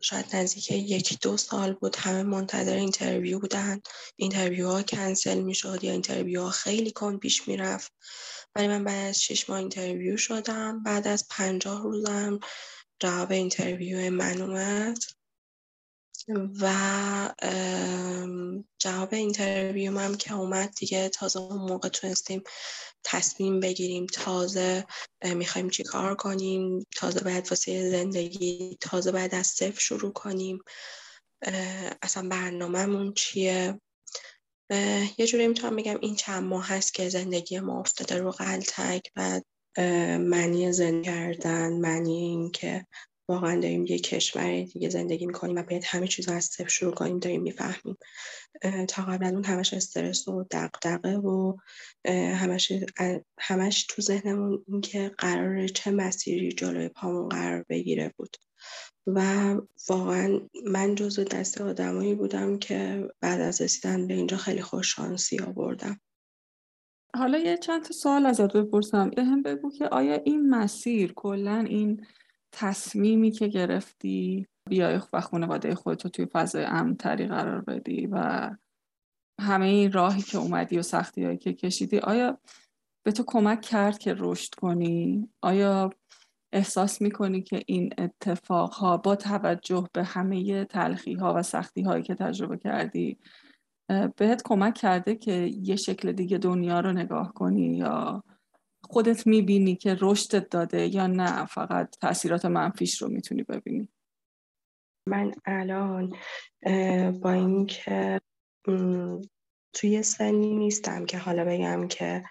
شاید نزدیک یکی دو سال بود همه منتظر interview بودن. interview ها کنسل می شد یا interview ها خیلی کند پیش می رفت ولی من بعد از شش ماه interview شدم. بعد از پنجاه روزم جواب interview من اومد و جواب interview هم که اومد دیگه تازه اون موقع تونستیم تصمیم بگیریم تازه می‌خوایم چی کار کنیم تازه باید واسه زندگی تازه باید از صفر شروع کنیم. اصلا برنامهمون چیه؟ یه جوری می‌تونم بگم این چند ماه هست که زندگی ما افتاده رو قلتک و معنی زندگی کردن معنی این که واقعا داریم یه کشور دیگه زندگی می‌کنیم و باید همه چیز از صفر شروع کنیم داریم می‌فهمیم. تا قبل اون همش استرس و دقدقه و همش, همش تو ذهنمون این که قرار چه مسیری جلوی پامون قرار بگیره بود. و واقعا من جزو دست آدمایی بودم که بعد از رسیدن به اینجا خیلی خوش شانسی آوردم. حالا یه چند تا سوال ازت بپرسم. به هم بگو که آیا این مسیر کلا این تصمیمی که گرفتی بیای و خانواده خودتو توی فضای امنتری قرار بدی و همه این راهی که اومدی و سختی هایی که کشیدی آیا به تو کمک کرد که رشد کنی؟ آیا احساس می‌کنی که این اتفاق ها با توجه به همه تلخی ها و سختی هایی که تجربه کردی بهت کمک کرده که یه شکل دیگه دنیا رو نگاه کنی یا خودت می‌بینی که رشدت داده یا نه؟ فقط تاثیرات منفیش رو می‌تونی ببینی. من الان با اینکه توی سنی نیستم که حالا بگم که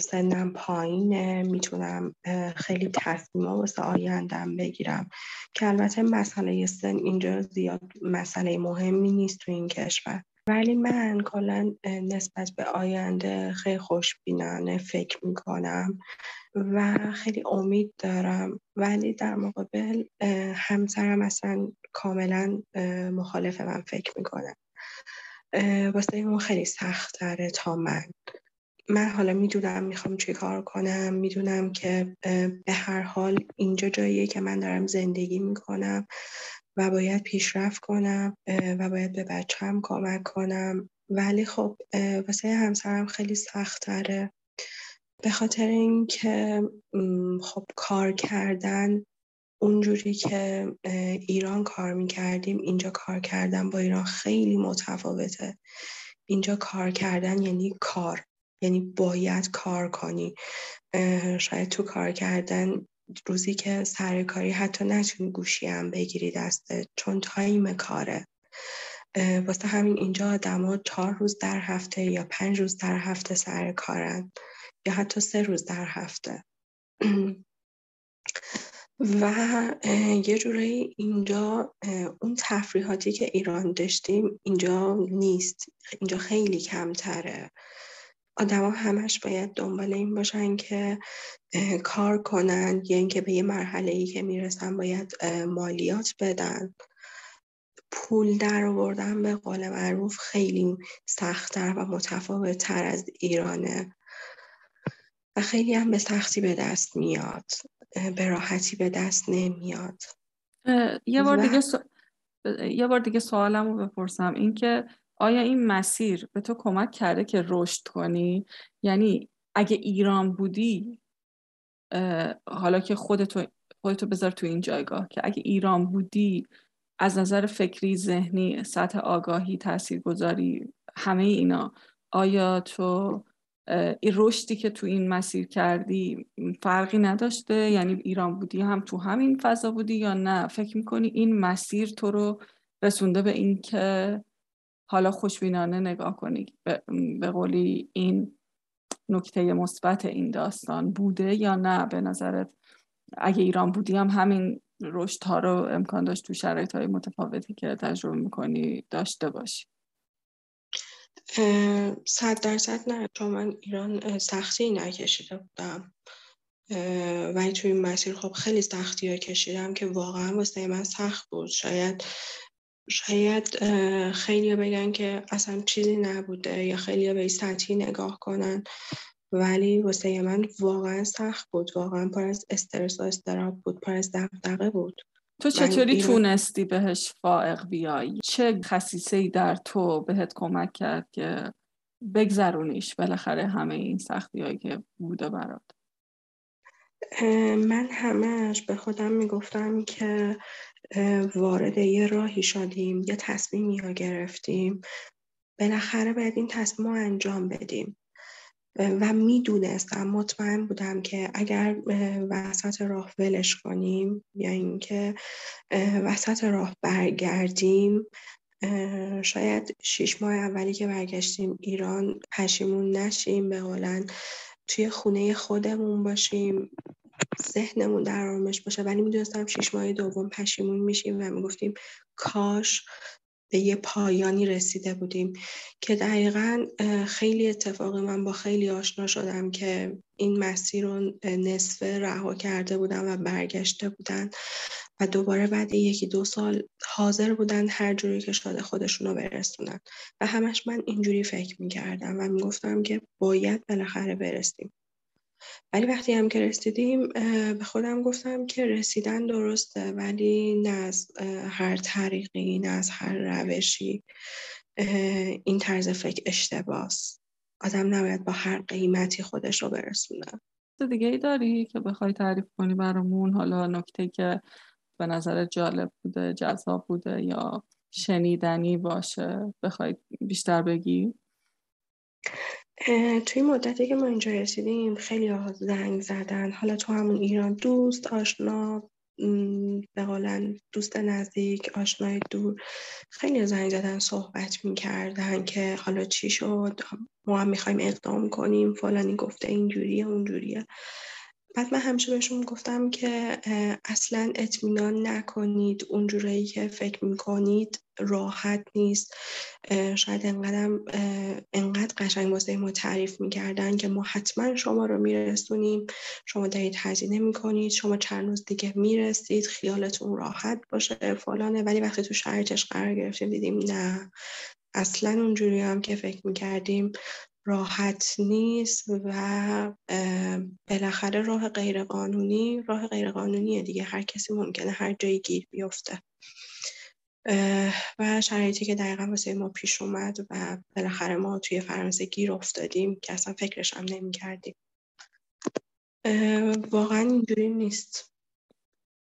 سنم پایینه می‌تونم خیلی تصمیما واسه آیندم بگیرم. که البته مسئله سن اینجا زیاد مسئله مهمی نیست تو این کشور. ولی من کلا نسبت به آینده خیلی خوشبینانه فکر می‌کنم و خیلی امید دارم. ولی در مقابل همسرم اصلا کاملا مخالف من فکر می‌کنم واسه اون خیلی سخت تا من. من حالا می‌دونم می‌خوام چی کار کنم می‌دونم که به هر حال اینجا جاییه که من دارم زندگی می‌کنم. و باید پیشرفت کنم و باید به بچم کمک کنم. ولی خب واسه همسرم خیلی سختره به خاطر اینکه خب کار کردن اونجوری که ایران کار می‌کردیم اینجا کار کردن با ایران خیلی متفاوته. اینجا کار کردن یعنی کار یعنی باید کار کنی. شاید تو کار کردن روزی که سر کاری حتی نتونی گوشی هم بگیری دسته چون تایم کاره. واسه همین اینجا آدما چهار روز در هفته یا پنج روز در هفته سر کارن یا حتی سه روز در هفته. و یه جورایی اینجا اون تفریحاتی که ایران داشتیم اینجا نیست. اینجا خیلی کمتره. آدما همش باید دنبال این باشن که کار کنن یا اینکه به یه مرحله ای که می‌رسن باید مالیات بدن. پول در آوردن به قول معروف خیلی سختتر و متفاوت تر از ایرانه. و خیلی هم به سختی به دست میاد به راحتی به دست نمیاد. یه بار دیگه یه بار دیگه سوالم رو بپرسم. اینکه آیا این مسیر به تو کمک کرده که رشد کنی؟ یعنی اگه ایران بودی حالا که خودتو خودتو بذار تو این جایگاه که اگه ایران بودی از نظر فکری ذهنی سطح آگاهی تاثیرگذاری همه اینا آیا تو این رشدی که تو این مسیر کردی فرقی نداشته؟ یعنی ایران بودی هم تو همین فضا بودی یا نه؟ فکر می‌کنی این مسیر تو رو رسونده به این که حالا خوشبینانه نگاه کنی به قولی این نکته مثبت این داستان بوده یا نه؟ به نظرت اگه ایران بودی هم همین رشد ها رو امکان داشت تو شرایط های متفاوتی که تجربه می‌کنی داشته باشی؟ صد درصد نه چون من ایران سختی نکشیده بودم. ولی توی این مسیر خب خیلی سختی ها کشیدم که واقعا واسه من سخت بود. شاید شاید خیلی بگن که اصلا چیزی نبوده یا خیلی به سطحی نگاه کنن. ولی واسه من واقعا سخت بود. واقعا پر از استرس و استراب بود. پر از دقدقه بود. تو چطوری ایران... تونستی بهش فائق بیایی؟ چه خصیصه ای در تو بهت کمک کرد که بگذرونیش بالاخره همه این سختی هایی که بوده برات؟ من همش به خودم می‌گفتم که وارد یه راهی شدیم یه تصمیمی ها گرفتیم. بالاخره باید این تصمیم رو انجام بدیم. و می‌دونستم مطمئن بودم که اگر وسط راه ولش کنیم یا اینکه وسط راه برگردیم شاید شیش ماه اولی که برگشتیم ایران پشیمون نشیم به قولن توی خونه خودمون باشیم. ذهنمون در آرامش باشه. ولی می‌دونستم شیش ماه دوم پشیمون میشیم و می‌گفتیم کاش به یه پایانی رسیده بودیم. که دقیقا خیلی اتفاقی من با خیلی آشنا شدم که این مسیر رو نصفه رها کرده بودن و برگشته بودن و دوباره بعد یکی دو سال حاضر بودن هر جوری که شده خودشون رو برسونن. و همش من اینجوری فکر می‌کردم و می‌گفتم که باید بالاخره برسیم. ولی وقتی هم که رسیدیم به خودم گفتم که رسیدن درسته ولی نه از هر طریقی نه از هر روشی این طرز فکر اشتباس. آدم نباید با هر قیمتی خودش رو برسونه. دیگه ای داری که بخوای تعریف کنی برامون؟ حالا نکته که به نظر جالب بوده جذاب بوده یا شنیدنی باشه بخوای بیشتر بگی؟ توی مدتی که ما اینجا رسیدیم خیلی ها زنگ زدن. حالا تو همون ایران دوست آشنا به دوست نزدیک آشنای دور خیلی زنگ زدن صحبت می‌کردن که حالا چی شد؟ ما هم می‌خوایم اقدام کنیم فلانی گفته اینجوریه اونجوریه. بعد من همیشه بهشون گفتم که اصلا اطمینان نکنید اونجوری که فکر می‌کنید راحت نیست. شاید انقدر انقدر قشنگ واسه ما تعریف می‌کردن که ما حتما شما رو میرسونیم. شما دارید هزینه می‌کنید شما چند روز دیگه می‌رسید خیالتون راحت باشه فلانه. ولی وقتی تو شرایطش قرار گرفتیم دیدیم نه. اصلا اونجوری هم که فکر می‌کردیم راحت نیست و بالاخره راه غیرقانونی راه غیرقانونیه دیگه. هر کسی ممکنه هر جایی گیر بیفته. و شرایطی که دقیقا واسه ما پیش اومد و بالاخره ما توی فرانسه گیر افتادیم که اصلا فکرش هم نمی کردیم واقعا اینجوری نیست.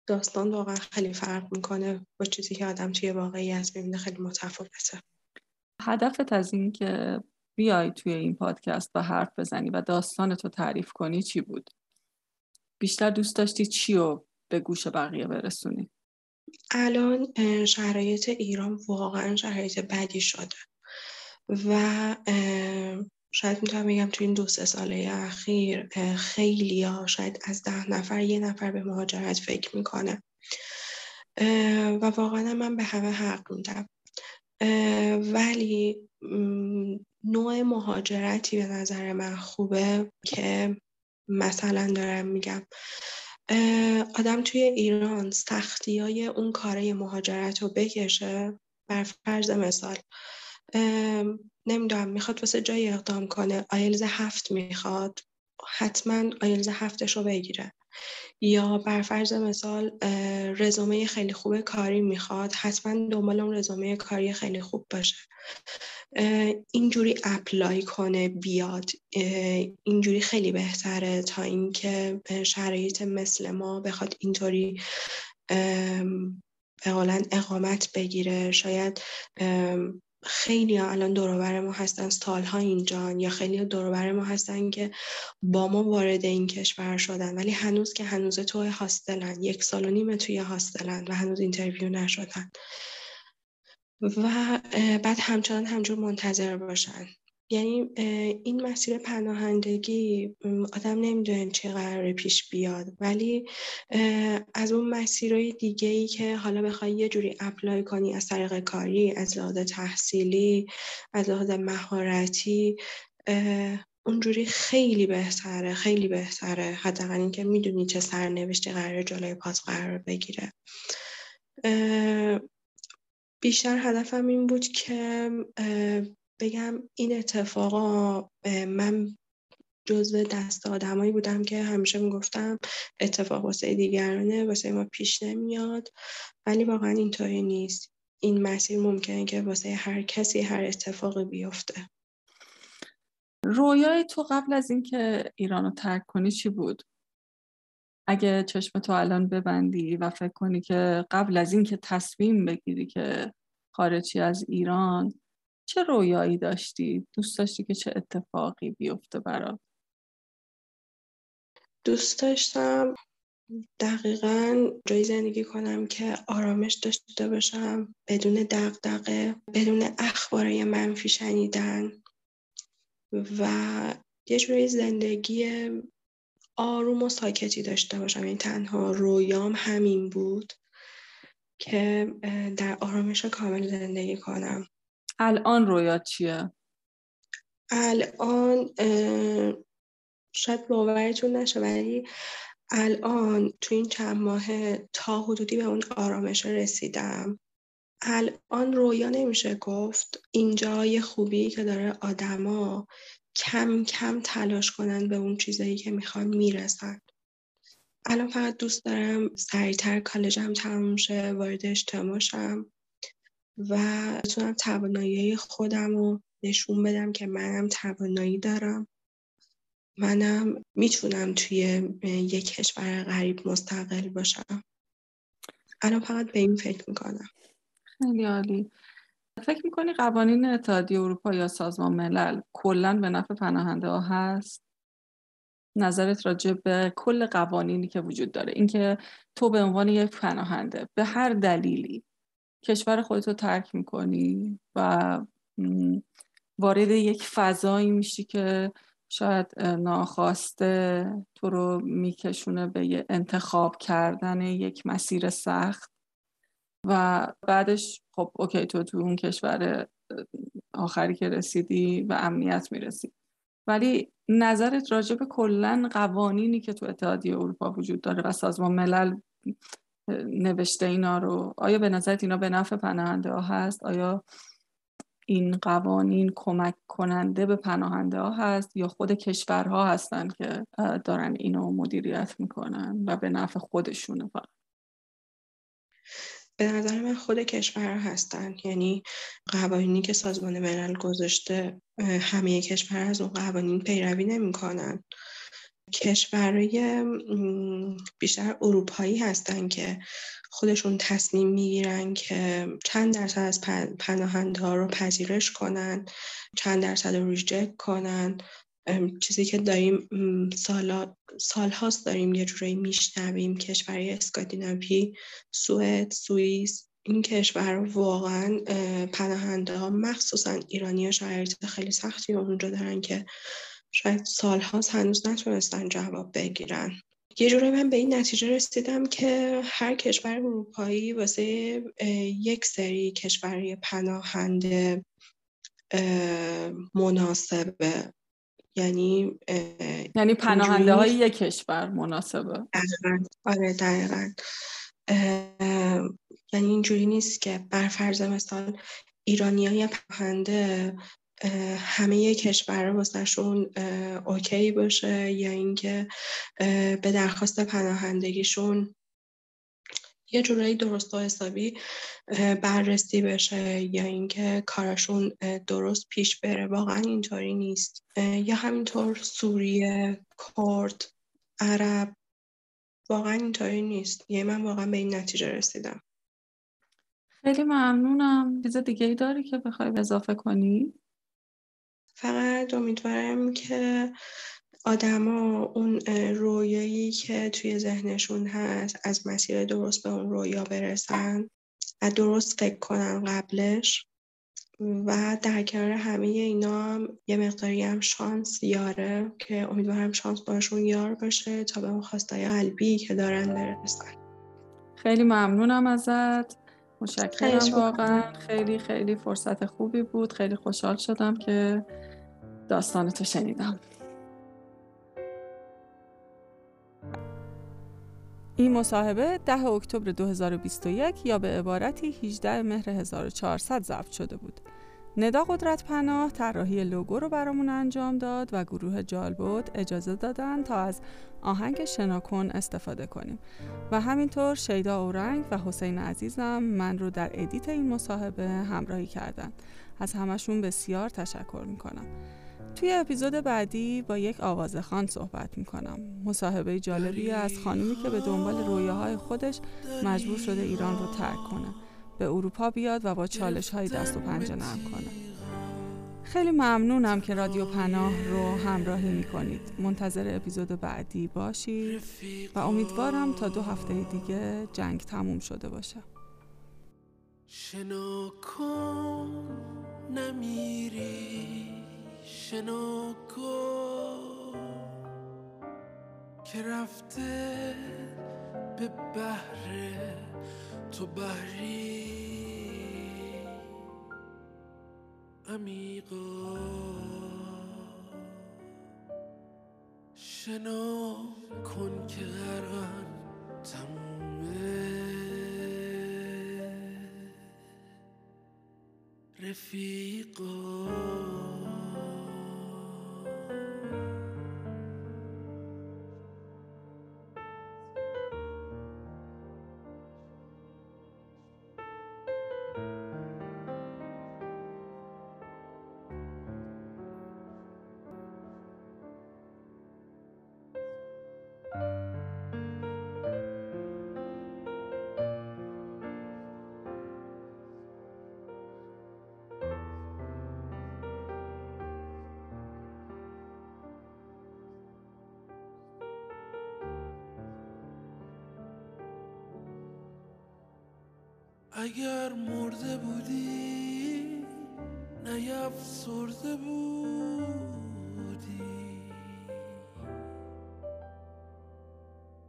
داستان واقعا خیلی فرق می‌کنه با چیزی که آدم توی واقعی از می‌بینه خیلی متفاوته. هدفت از این که بیای توی این پادکست و حرف بزنی و داستان تو تعریف کنی چی بود؟ بیشتر دوست داشتی چی رو به گوش بقیه برسونی؟ الان شرایط ایران واقعا شرایط بدی شده و شاید می‌تونم بگم تو این دو سه ساله اخیر خیلی ها شاید از ده نفر یه نفر به مهاجرت فکر می‌کنه و واقعا من به همه حق میدم ولی نوع مهاجرتی به نظر من خوبه که مثلا دارم میگم. آدم توی ایران سختی های اون کاره مهاجرت رو بکشه بر فرض مثال. نمی‌دونم می‌خواد واسه جای اقدام کنه آیلز هفت می‌خواد حتما آیلز هفتش رو بگیره. یا بر فرض مثال رزومه خیلی خوب کاری می‌خواد حتما دنبال اون رزومه کاری خیلی خوب باشه. اینجوری اپلای کنه بیاد اینجوری خیلی بهتره تا اینکه شرایط مثل ما بخواد اینطوری به اقامت بگیره. شاید خیلی ها الان دوروبر ما هستن سالها اینجا یا خیلی دوروبر ما هستن که با ما وارد این کشور شدن. ولی هنوز که هنوز توی hostel ن یک سال و نیمه توی hostel ن و هنوز interview نشدن. و بعد همچنان همینجور منتظر باشن. یعنی این مسیر پناهندگی آدم نمی‌دونه چه قراره پیش بیاد. ولی از اون مسیرهای دیگه ای که حالا بخوای یه جوری apply کنی از طریق کاری از لحاظ تحصیلی از لحاظ مهارتی اونجوری خیلی بهتره خیلی بهتره. حداقل اینکه می‌دونی چه سرنوشتی قرار جلوی پاس قرار بگیره. بیشتر هدفم این بود که بگم این اتفاقا من جزو دست آدمایی بودم که همیشه می‌گفتم اتفاق واسه دیگرانه واسه ما پیش نمیاد. ولی واقعا اینطوری نیست. این مسیر ممکنه که واسه هر کسی هر اتفاقی بیفته. رویای تو قبل از اینکه ایران رو ترک کنی چی بود؟ اگه چشم تو الان ببندی و فکر کنی که قبل از اینکه تصمیم بگیری که خارجی از ایران چه رویایی داشتی؟ دوست داشتی که چه اتفاقی بیفته برات؟ دوست داشتم دقیقا جایی زندگی کنم که آرامش داشته باشم بدون دقدقه بدون اخبارای منفی شنیدن و یه جوری زندگی آروم و ساکتی داشته باشم یعنی تنها رویام همین بود که در آرامش کامل زندگی کنم الان رویا چیه؟ الان شاید باورتون نشه ولی الان تو این چند ماه تا حدودی به اون آرامش رسیدم. الان رویا نمیشه گفت اینجا یه خوبی که داره آدما کم کم تلاش کنن به اون چیزایی که می‌خوان می‌رسن. الان فقط دوست دارم سریعتر کالجم تموم شه وارد اجتماع شم. و بتونم توانایی خودم رو نشون بدم که منم توانایی دارم. منم می‌تونم توی یک کشور غریب مستقل باشم. الان فقط به این فکر می‌کنم. خیلی عالی. فکر می‌کنی قوانین اتحادیه اروپا یا سازمان ملل کلا به نفع پناهنده ها هست؟ نظرت راجع به کل قوانینی که وجود داره اینکه تو به عنوان یک پناهنده به هر دلیلی کشور خودتو ترک می‌کنی و وارد یک فضایی میشی که شاید ناخواسته تو رو میکشونه به انتخاب کردن یک مسیر سخت و بعدش خب اوکی تو تو اون کشور آخری که رسیدی و امنیت می‌رسی. ولی نظرت راجع به کلا قوانینی که تو اتحادیه اروپا وجود داره و سازمان ملل نوشته اینا رو. آیا به نظرت اینا به نفع پناهنده ها هست؟ آیا این قوانین کمک کننده به پناهنده ها هست؟ یا خود کشورها هستن که دارن اینو مدیریت می‌کنن و به نفع خودشونه فقط؟ به نظر من خود کشور هستن. یعنی قوانینی که سازمان ملل گذاشته همه کشور از اون قوانین پیروی نمی‌کنن. کشورهای بیشتر اروپایی هستن که خودشون تصمیم می‌گیرن که چند درصد از پناهنده ها رو پذیرش کنن چند درصد رو ریجکت کنن. چیزی که داریم سال سالهاست داریم یه جورایی میشنویم کشورهای اسکاندیناوی سوئد سوئیس این کشور واقعا پناهنده ها مخصوصا ایرانی ها شرایط خیلی سختی اونجا دارن که شاید سالهاست هنوز نتونستن جواب بگیرن. یه جوری من به این نتیجه رسیدم که هر کشور اروپایی واسه یک سری کشوری پناهنده مناسبه. یعنی یعنی پناهنده های یک کشور مناسبه. آره دقیقا. یعنی اینجوری نیست که بر فرض مثال ایرانی های پناهنده همه کشور واسهشون اوکی باشه یا اینکه به درخواست پناهندگیشون یه جورایی درست و حسابی بررسی بشه یا اینکه کارشون درست پیش بره. واقعا اینطوری نیست. یا همینطور سوریه کرد عرب واقعا اینطوری نیست. یه من واقعا به این نتیجه رسیدم. خیلی ممنونم. چیز دیگه ای داری که بخوای اضافه کنی؟ فقط امیدوارم که آدما اون رویایی که توی ذهنشون هست از مسیر درست به اون رویا برسن و درست فکر کنن قبلش و در کنار همه اینا هم یه مقداری هم شانس یاره که امیدوارم شانس باشون یار باشه تا به اون خواستای قلبی که دارن برسن. خیلی ممنونم ازت. مشکرم واقعا. خیلی خیلی فرصت خوبی بود. خیلی خوشحال شدم که داستانتو شنیدم. این مصاحبه 10 اکتبر 2021 یا به عبارتی 18 مهر 1400 ضبط شده بود. ندا قدرت پناه طراحی لوگو رو برامون انجام داد و گروه جالبود اجازه دادن تا از آهنگ شناکن استفاده کنیم. و همینطور شیدا اورنگ و حسین عزیزم من رو در edit این مصاحبه همراهی کردن. از همشون بسیار تشکر می‌کنم. توی اپیزود بعدی با یک خانم صحبت می‌کنم. مصاحبه جالبی از خانمی که به دنبال رویاهای خودش مجبور شده ایران رو ترک کنه. به اروپا بیاد و با چالش های دست و پنجه نرم کنه. خیلی ممنونم که رادیو پناه رو همراهی می‌کنید. منتظر اپیزود بعدی باشید و امیدوارم تا دو هفته دیگه جنگ تموم شده باشه. شنو کن نمیری شنو که رفته به بحر تو بحری عمیقا. شنا کن که غرقم تمومه. رفیقا. اگر مرده بودی نیفسرده بودی.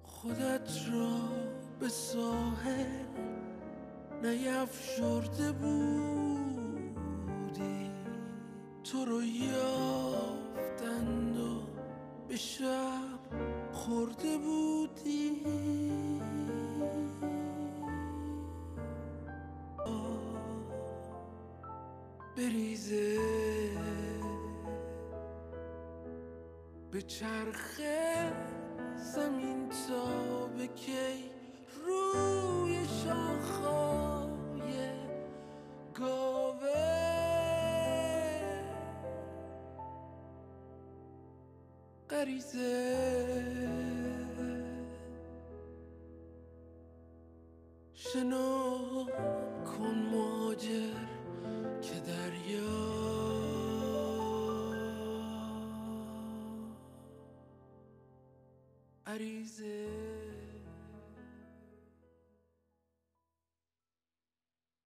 خودت را به ساحل نیفشرده بودی. تو رو چرخه زمین تا به کی؟ روی شاخهای گاوه. غریزه.